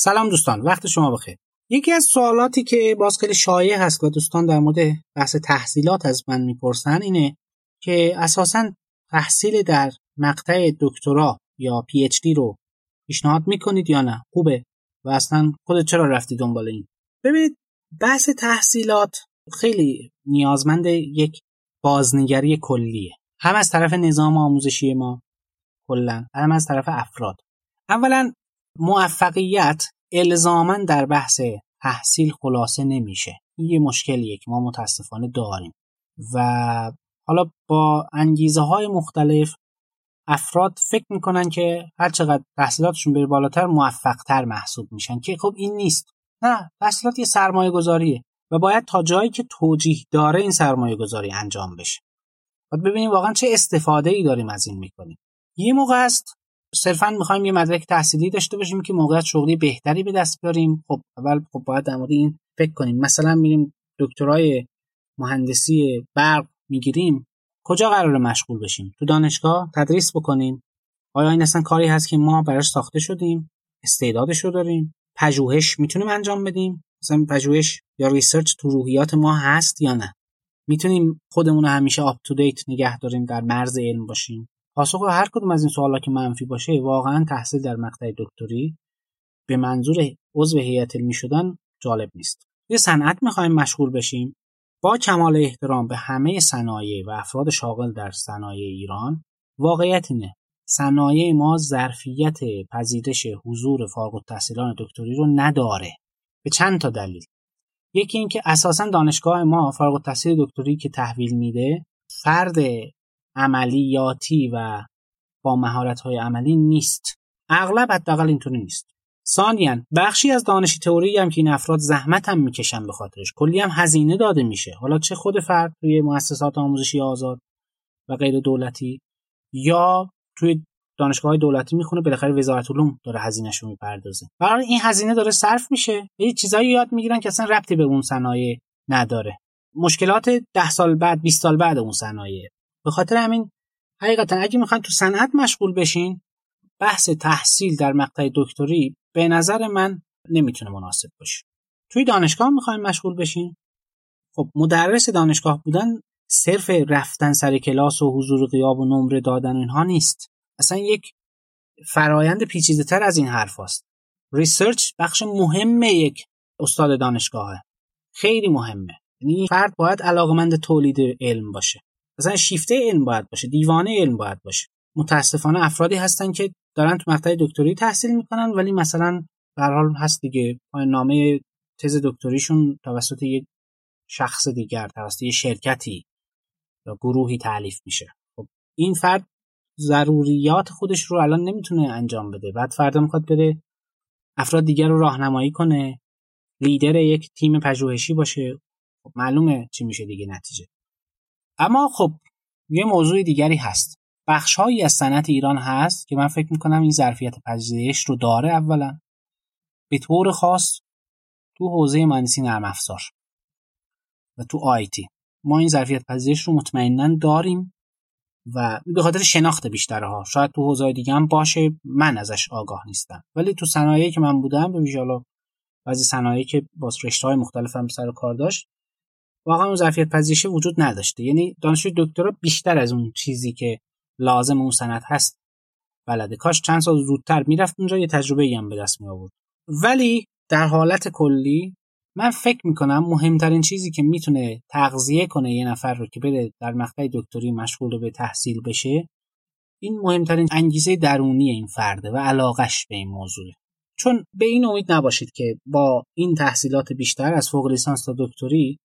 سلام دوستان وقت شما بخیر. یکی از سوالاتی که باز خیلی شایع هست و دوستان در مورد بحث تحصیلات از من می‌پرسن اینه که اساسا تحصیل در مقطع دکترا یا پی اچ دی رو پیشنهاد می‌کنید یا نه؟ خوبه؟ و اصلا خودت چرا رفتی دنبال این؟ ببینید بحث تحصیلات خیلی نیازمند یک بازنگری کلیه. هم از طرف نظام آموزشی ما کلا هم از طرف افراد. اولا موفقیت الزاما در بحث تحصیل خلاصه نمیشه. این یه مشکلیه که ما متاسفانه داریم. و حالا با انگیزه های مختلف افراد فکر می‌کنن که هر چقدر تحصیلاتشون بره بالاتر موفقتر محسوب میشن که خب این نیست. نه تحصیلات یه سرمایه گذاریه و باید تا جایی که توجیه داره این سرمایه گذاری انجام بشه. باید ببینیم واقعا چه استفاده ای داریم از این می‌کنیم. یه موقع است صرفا می‌خوایم یه مدرک تحصیلی داشته باشیم که موقعیت شغلی بهتری به دست بیاریم. خب اول خب باید در مورد این فکر کنیم. مثلا میریم دکترای مهندسی برق می‌گیریم. کجا قرار مشغول بشیم؟ تو دانشگاه تدریس بکنیم؟ آیا این اصلا کاری هست که ما براش ساخته شدیم؟ استعدادش رو داریم؟ پژوهش می‌تونیم انجام بدیم؟ مثلا پژوهش یا research تو روحیات ما هست یا نه؟ می‌تونیم خودمون رو همیشه آپ تو دیت نگه داریم در مرز علم باشیم. پاسخ هر کدوم از این سوالا که منفی باشه واقعا تحصیل در مقطع دکتری به منظور عضو هیئت علمی شدن جالب نیست. یه صنعت می‌خوایم مشغول بشیم. با کمال احترام به همه صنایع و افراد شاغل در صنایع ایران واقعیت اینه صنایع ما ظرفیت پذیرش حضور فارغ التحصیلان دکتری رو نداره. به چند تا دلیل. یکی اینکه اساسا دانشگاه ما فارغ التحصیل دکتری که تحویل میده فرد عملیاتی و با مهارت های عملی نیست. اغلب حداقل اینطوری نیست. ثانیا بخشی از دانش تئوری هم که این افراد زحمت هم می‌کشن به خاطرش. کلی هم هزینه داده میشه. حالا چه خود فرد توی مؤسسات آموزشی آزاد و غیر دولتی یا توی دانشگاه دولتی می‌خونه بالاخره وزارت علوم داره هزینهش رو می‌پردازه. برای این هزینه داره صرف میشه. یه چیزایی یاد می‌گیرن که اصلا ربطی به اون صنایع نداره. مشکلات ده سال بعد 20 سال بعد اون صنایع. به خاطر همین حقیقتا اگه می‌خواین تو صنعت مشغول بشین بحث تحصیل در مقطع دکتری به نظر من نمی‌تونه مناسب باشه. توی دانشگاه می‌خوایم مشغول بشین؟ خب مدرس دانشگاه بودن صرف رفتن سر کلاس و حضور غیاب و نمره دادن اینها نیست. اصلا یک فرایند پیچیده تر از این حرف هست. ریسرچ بخش مهم یک استاد دانشگاهه. خیلی مهمه. یعنی فرد باید علاقمند تولید علم باشه. مثلا شیفته علم باید باشه دیوانه علم باید باشه. متاسفانه افرادی هستن که دارن تو مقطع دکتری تحصیل می‌کنن ولی مثلا به حال هست دیگه. نامه تز دکتریشون توسط یک شخص دیگر توسط یه شرکتی یا گروهی تعلیف میشه. خب این فرد ضروریات خودش رو الان نمی‌تونه انجام بده. بعد فردا می‌خواد بره افراد دیگر رو راهنمایی کنه. لیدر یک تیم پژوهشی باشه. خب معلومه چی میشه دیگه نتیجه. اما خب یه موضوع دیگری هست. بخشهایی از صنعت ایران هست که من فکر می‌کنم این ظرفیت پذیرش رو داره اولا. به طور خاص تو حوزه مهندسی نرم افزار و تو آیتی ما این ظرفیت پذیرش رو مطمئنا داریم و به خاطر شناخت بیشتره ها. شاید تو حوزه دیگه هم باشه من ازش آگاه نیستم. ولی تو صنایعی که من بودم به ویژه بعضی صنایعی که با رشته های مختلف هم سر کار داشت واقعا اون ظرفیت پذیرش وجود نداشته. یعنی دانشجوی دکترا بیشتر از اون چیزی که لازم اون سند هست بلده. کاش چند سال زودتر می‌رفت اونجا یه تجربه هم به دست می آورد ولی در حالت کلی من فکر می‌کنم مهمترین چیزی که می‌تونه تغذیه کنه یه نفر رو که بره در مقطع دکتری مشغول به تحصیل بشه این مهمترین انگیزه درونی این فرده و علاقش به این موضوع چون به این امید نباشید که با این تحصیلات بیشتر از فوق لیسانس تا دکتری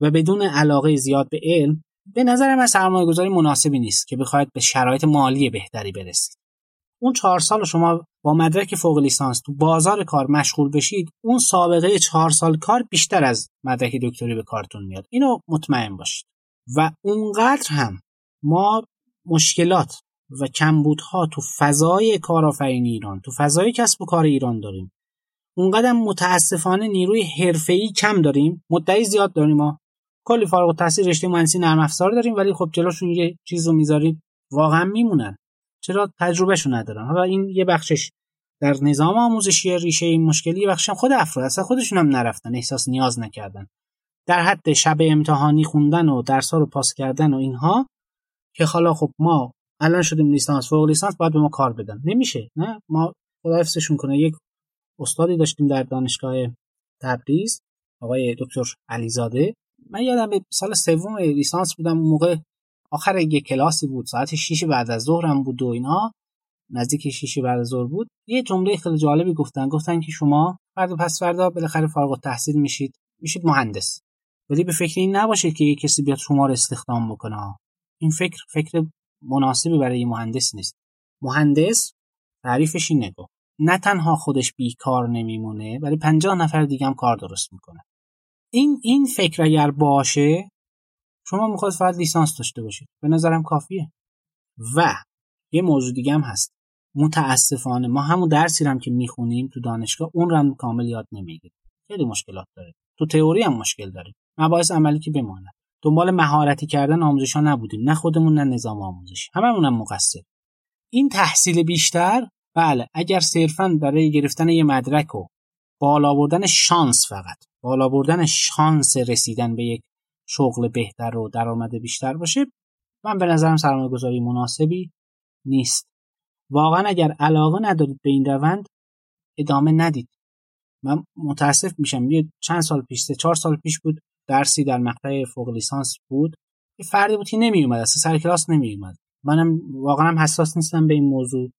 و بدون علاقه زیاد به علم به نظر من سرمایه گذاری مناسبی نیست که بخواید به شرایط مالی بهتری برسید. اون چهار سال شما با مدرک فوق لیسانس تو بازار کار مشغول بشید اون سابقه چهار سال کار بیشتر از مدرک دکتری به کارتون میاد. اینو مطمئن باشید. و اونقدر هم ما مشکلات و کمبودها تو فضای کارآفرینی ایران تو فضای کسب و کار ایران داریم. اونقدر متاسفانه نیروی حرفه‌ای کم داریم مدعی زیاد داریم ما. کلی فارغ التحصیل رشته مهندسی نرم افزار داریم ولی خب جلوشون یه چیزو می‌ذارید واقعا میمونن. چرا؟ تجربهشون ندارن. حالا این یه بخشش در نظام آموزشی ریشه این مشکلی بخشم خود افراد. اصلا خودشون هم نرفتن احساس نیاز نکردن. در حد شب امتحانی خوندن و درس رو پاس کردن و اینها که حالا خب ما الان شدیم لیسانس فوق لیسانس باید به ما کار بدن. نمیشه نه؟ ما خدا حفظشون کنه. یک استادی داشتیم در دانشگاه تبریز آقای دکتر علیزاده. من یادم به سال سوم لیسانس بودم موقع آخر یک کلاسی بود ساعت 6 بعد از ظهرم بود و اینا. نزدیک 6 بعد از ظهر بود. یه جمله خیلی جالبی گفتن گفتن که شما فردا پس فردا بالاخره فارغ التحصیل میشید میشید مهندس. ولی به فکر این نباشید که یه کسی بیاد شما رو استخدام بکنه. این فکر فکر مناسبی برای یه مهندس نیست. مهندس تعریفش اینه نه تنها خودش بیکار نمیمونه ولی پنجاه نفر دیگه هم کار درست می‌کنه. این این فکر اگر باشه شما می‌خواد فقط لیسانس داشته باشید. به نظرم کافیه. و یه موضوع دیگه هم هست. متاسفانه ما همون درسی هم که می‌خونیم تو دانشگاه اون رو هم کامل یاد نمی‌گیریم. خیلی مشکلات داره. تو تئوری هم مشکل داریم مباحث عملی که بمانه دنبال مهارتی کردن آموزش ها نبودیم. نه خودمون نه نظام آموزش. هممونم مقصر. این تحصیل بیشتر بله اگر صرفا برای گرفتن یه مدرک و بالا بردن شانس فقط. بالا بردن شانس رسیدن به یک شغل بهتر و درآمد بیشتر باشه من به نظرم سرمایه گذاری مناسبی نیست. واقعا اگر علاقه ندارید به این روند ادامه ندید. من متاسف میشم. یه چند سال پیش سه چهار سال پیش بود درسی در مقطع فوق لیسانس بود. یه فردی بود که نمیومد اصلا سر کلاس نمیومد منم واقعا حساس نیستم به این موضوع.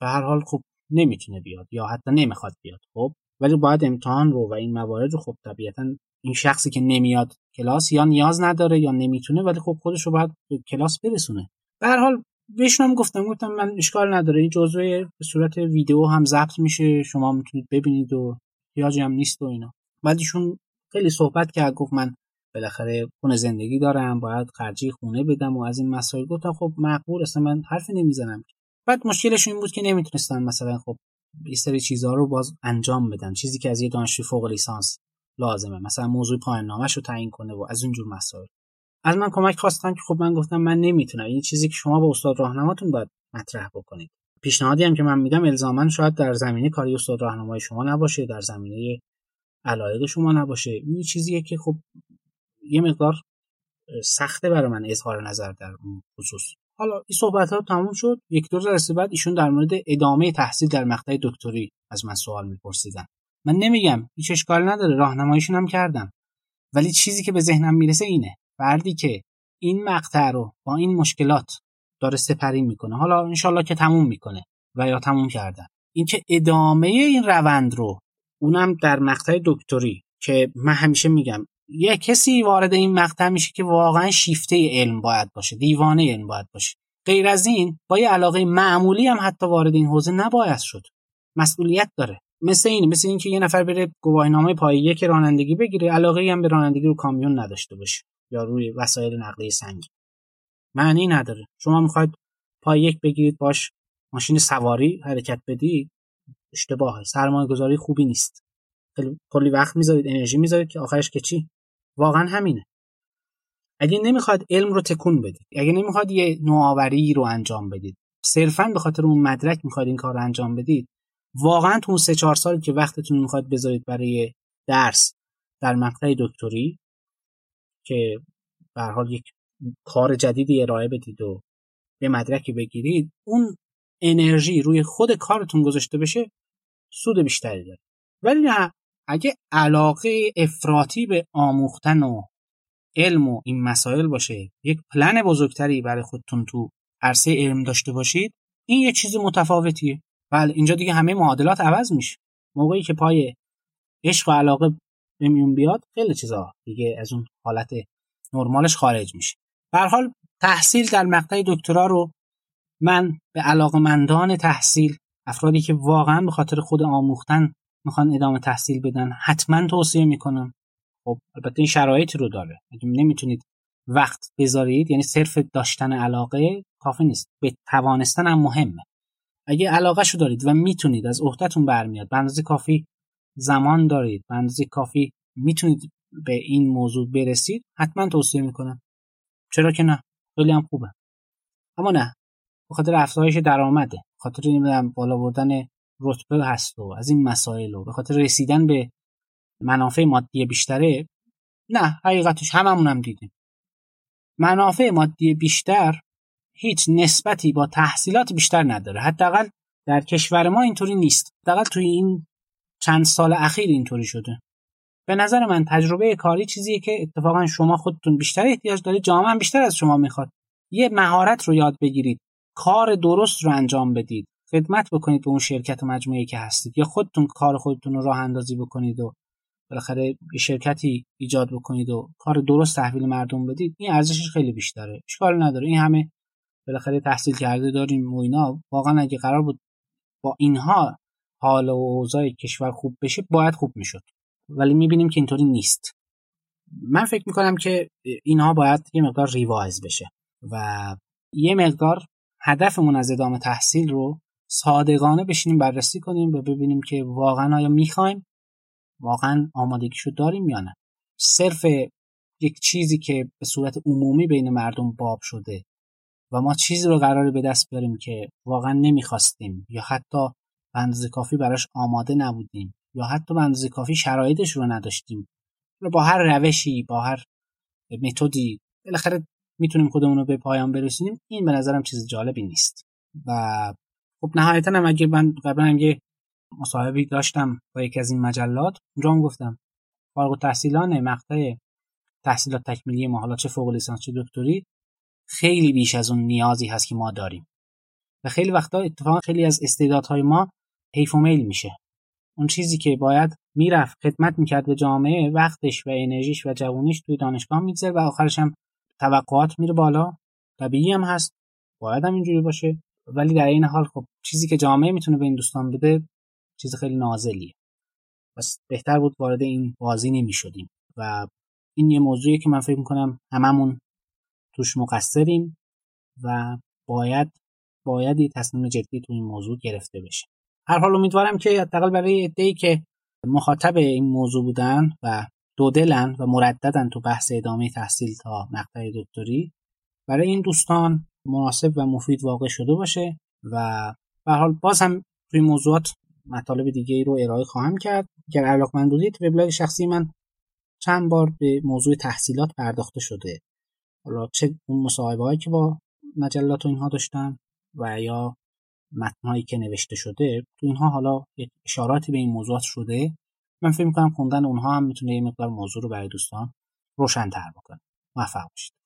به هر حال خب نمی‌تونه بیاد یا حتی نمی‌خواد بیاد. خب ولی باید امتحان رو و این موارد رو خب طبیعتا این شخصی که نمیاد کلاس یا نیاز نداره یا نمی‌تونه ولی خب خودش رو باید به کلاس برسونه. به هر حال بهشون گفتم گفتم من اشکال نداره. این جزوه به صورت ویدیو هم ضبط میشه شما می‌تونید ببینید و احتیاجی هم نیست و اینا. بعدشون خیلی صحبت کرد گفت من بالاخره خونه زندگی دارم باید خرجی خونه بدم و از این مسائل. گفتم خب مقبول اصلا من حرفی نمی‌زنم. بعد مشکلش این بود که نمی‌تونستن مثلا خب یه سری چیزها رو باز انجام بدن. چیزی که از یه دانشجوی فوق لیسانس لازمه. مثلا موضوع پایان نامش رو تعیین کنه و از اونجور مسائل. از من کمک خواستن که خب من گفتم من نمی‌تونم. این چیزی که شما با استاد راهنماتون باید مطرح بکنید. پیشنهادی هم که من میدم الزاما شاید در زمینه کاری استاد راهنمای شما نباشه در زمینه علایق شما نباشه. این چیزیه که خب یه مقدار سخته برای من اظهار نظر در اون خصوص. حالا این صحبت ها تموم شد. یک دو جلسه بعد ایشون در مورد ادامه تحصیل در مقطع دکتری از من سوال میپرسیدن. من نمیگم هیچ اشکال نداره راهنماییشون هم کردم. ولی چیزی که به ذهنم می‌رسه اینه. فردی که این مقطع رو با این مشکلات داره سپری می‌کنه. حالا انشالله که تموم می‌کنه و یا تموم کردن. اینکه ادامه این روند رو اونم در مقطع دکتری که من همیشه میگم یه کسی وارد این مقطع میشه که واقعا شیفته علم باید باشه دیوانه علم باید باشه. غیر از این با یه علاقه معمولی هم حتی وارد این حوزه نباید شد. مسئولیت داره. مثل این مثل اینکه یه نفر بره گواهینامه پای یک رانندگی بگیره علاقه هم به رانندگی رو کامیون نداشته باشه یا روی وسایل نقلیه سنگی. معنی نداره. شما می‌خواید پای یک بگیرید باش ماشین سواری حرکت بدید اشتباهه. سرمایه گذاری خوبی نیست. کلی وقت می‌ذارید انرژی می‌ذارید که آخرش که چی؟ واقعا همینه. اگه نمی‌خواد علم رو تکون بدید اگه نمی‌خواد یه نوآوری رو انجام بدید صرفا به خاطر اون مدرک می‌خواد این کار رو انجام بدید واقعا تو اون سه چهار سالی که وقتتون می‌خواد بذارید برای درس در مقطع دکتری که به حال یک کار جدیدی ارائه بدید و به مدرکی بگیرید اون انرژی روی خود کارتون گذاشته بشه سود بیشتری داره. ولی نه اگه علاقه افراطی به آموختن و علم و این مسائل باشه یک پلن بزرگتری برای خودتون تو عرصه علم داشته باشید این یه چیز متفاوتیه. بله اینجا دیگه همه معادلات عوض میشه. موقعی که پای عشق و علاقه بمیون بیاد خیلی چیزا دیگه از اون حالت نرمالش خارج میشه. به حال تحصیل در مقطع دکترا رو من به علاقمندان تحصیل افرادی که واقعا به خاطر خود آموختن می‌خوان ادامه تحصیل بدن. حتما توصیه می‌کنم. خب البته این شرایطی رو داره. اگه نمی‌تونید وقت بذارید یعنی صرف داشتن علاقه کافی نیست. به توانستن هم مهمه. اگه علاقه شو دارید و می‌تونید از عهدهتون برمیاد به اندازه کافی زمان دارید به اندازه کافی می‌تونید به این موضوع برسید حتما توصیه می‌کنم. چرا که نه؟ خیلی هم خوبه. اما نه. به خاطر افزایش درآمده. خاطر نمی‌دونم بالا بردن رتبه هست و از این مسائل و به خاطر رسیدن به منافع مادی بیشتره نه حقیقتش هممون هم دیدیم. منافع مادی بیشتر هیچ نسبتی با تحصیلات بیشتر نداره. حداقل در کشور ما اینطوری نیست. حداقل توی این چند سال اخیر اینطوری شده. به نظر من تجربه کاری چیزیه که اتفاقا شما خودتون بیشتر احتیاج دارید جامعه بیشتر از شما می‌خواد. یه مهارت رو یاد بگیرید. کار درست رو انجام بدید. خدمت بکنید به اون شرکت و مجموعه که هستید یا خودتون کار خودتون رو راه اندازی بکنید و بالاخره یه شرکتی ایجاد بکنید و کار درست تحویل مردم بدید این ارزشش خیلی بیشتره. اشکال نداره. این همه بالاخره تحصیل کرده داریم و اینا. واقعا اگه قرار بود با اینها حال و اوضاع کشور خوب بشه باید خوب می‌شد. ولی می‌بینیم که اینطوری نیست. من فکر می‌کنم که اینها باید یه مقدار ریوایز بشه و یه مقدار هدفمون از ادامه تحصیل رو صادقانه بشینیم بررسی کنیم و ببینیم که واقعا آیا می‌خوایم واقعا آمادگیشو داریم یا نه. صرف یک چیزی که به صورت عمومی بین مردم باب شده و ما چیزی رو قراره به دست بیاریم که واقعا نمی‌خواستیم یا حتی به اندازه کافی براش آماده نبودیم یا حتی به اندازه کافی شرایطش رو نداشتیم. با هر روشی با هر متدی بالاخره می‌تونیم خودمون رو به پایان برسونیم. این به نظرم چیز جالبی نیست و خب نهایتا هم اگه من قبلا هم یه مصاحبی داشتم با یکی از این مجلات اونجا هم گفتم فارغ التحصیلان مقطع تحصیلات تکمیلی ما حالا چه فوق لیسانس چه دکتری خیلی بیش از اون نیازی هست که ما داریم. و خیلی وقتا اتفاقا خیلی از استعدادهای ما حیف و میل میشه. اون چیزی که باید می‌رفت خدمت می‌کرد به جامعه وقتش و انرژیش و جوونیش توی دانشگاه میگذره و آخرش هم توقعات میره بالا. طبیعی هم هست. باید هم اینجوری باشه. ولی در این حال خب چیزی که جامعه می‌تونه به این دوستان بده چیز خیلی نازلیه. پس بهتر بود وارد این بازی نمی‌شدیم. و این یه موضوعی که من فکر می‌کنم هممون توش مقصریم و باید باید یه تصمیم جدی تو این موضوع گرفته بشه. هر حال امیدوارم که حداقل برای عده‌ای که مخاطب این موضوع بودن و دو دلن و مرددن تو بحث ادامه تحصیل تا مقطع دکتری برای این دوستان مناسب و مفید واقع شده باشه و به حال باز هم توی موضوعات مطالب دیگه رو ارائه خواهم کرد. اگر علاقمند بودید وبلاگ شخصی من چند بار به موضوع تحصیلات پرداخته شده. حالا چه اون مصاحبه هایی که با مجلات و اینها داشتم و یا متنهایی که نوشته شده تو اینها حالا اشاراتی به این موضوعات شده. من فکر می‌کنم خوندن اونها هم می‌تونه یه مقدار موضوع رو برای دوستان روشن تر بکنه. موفق باشید.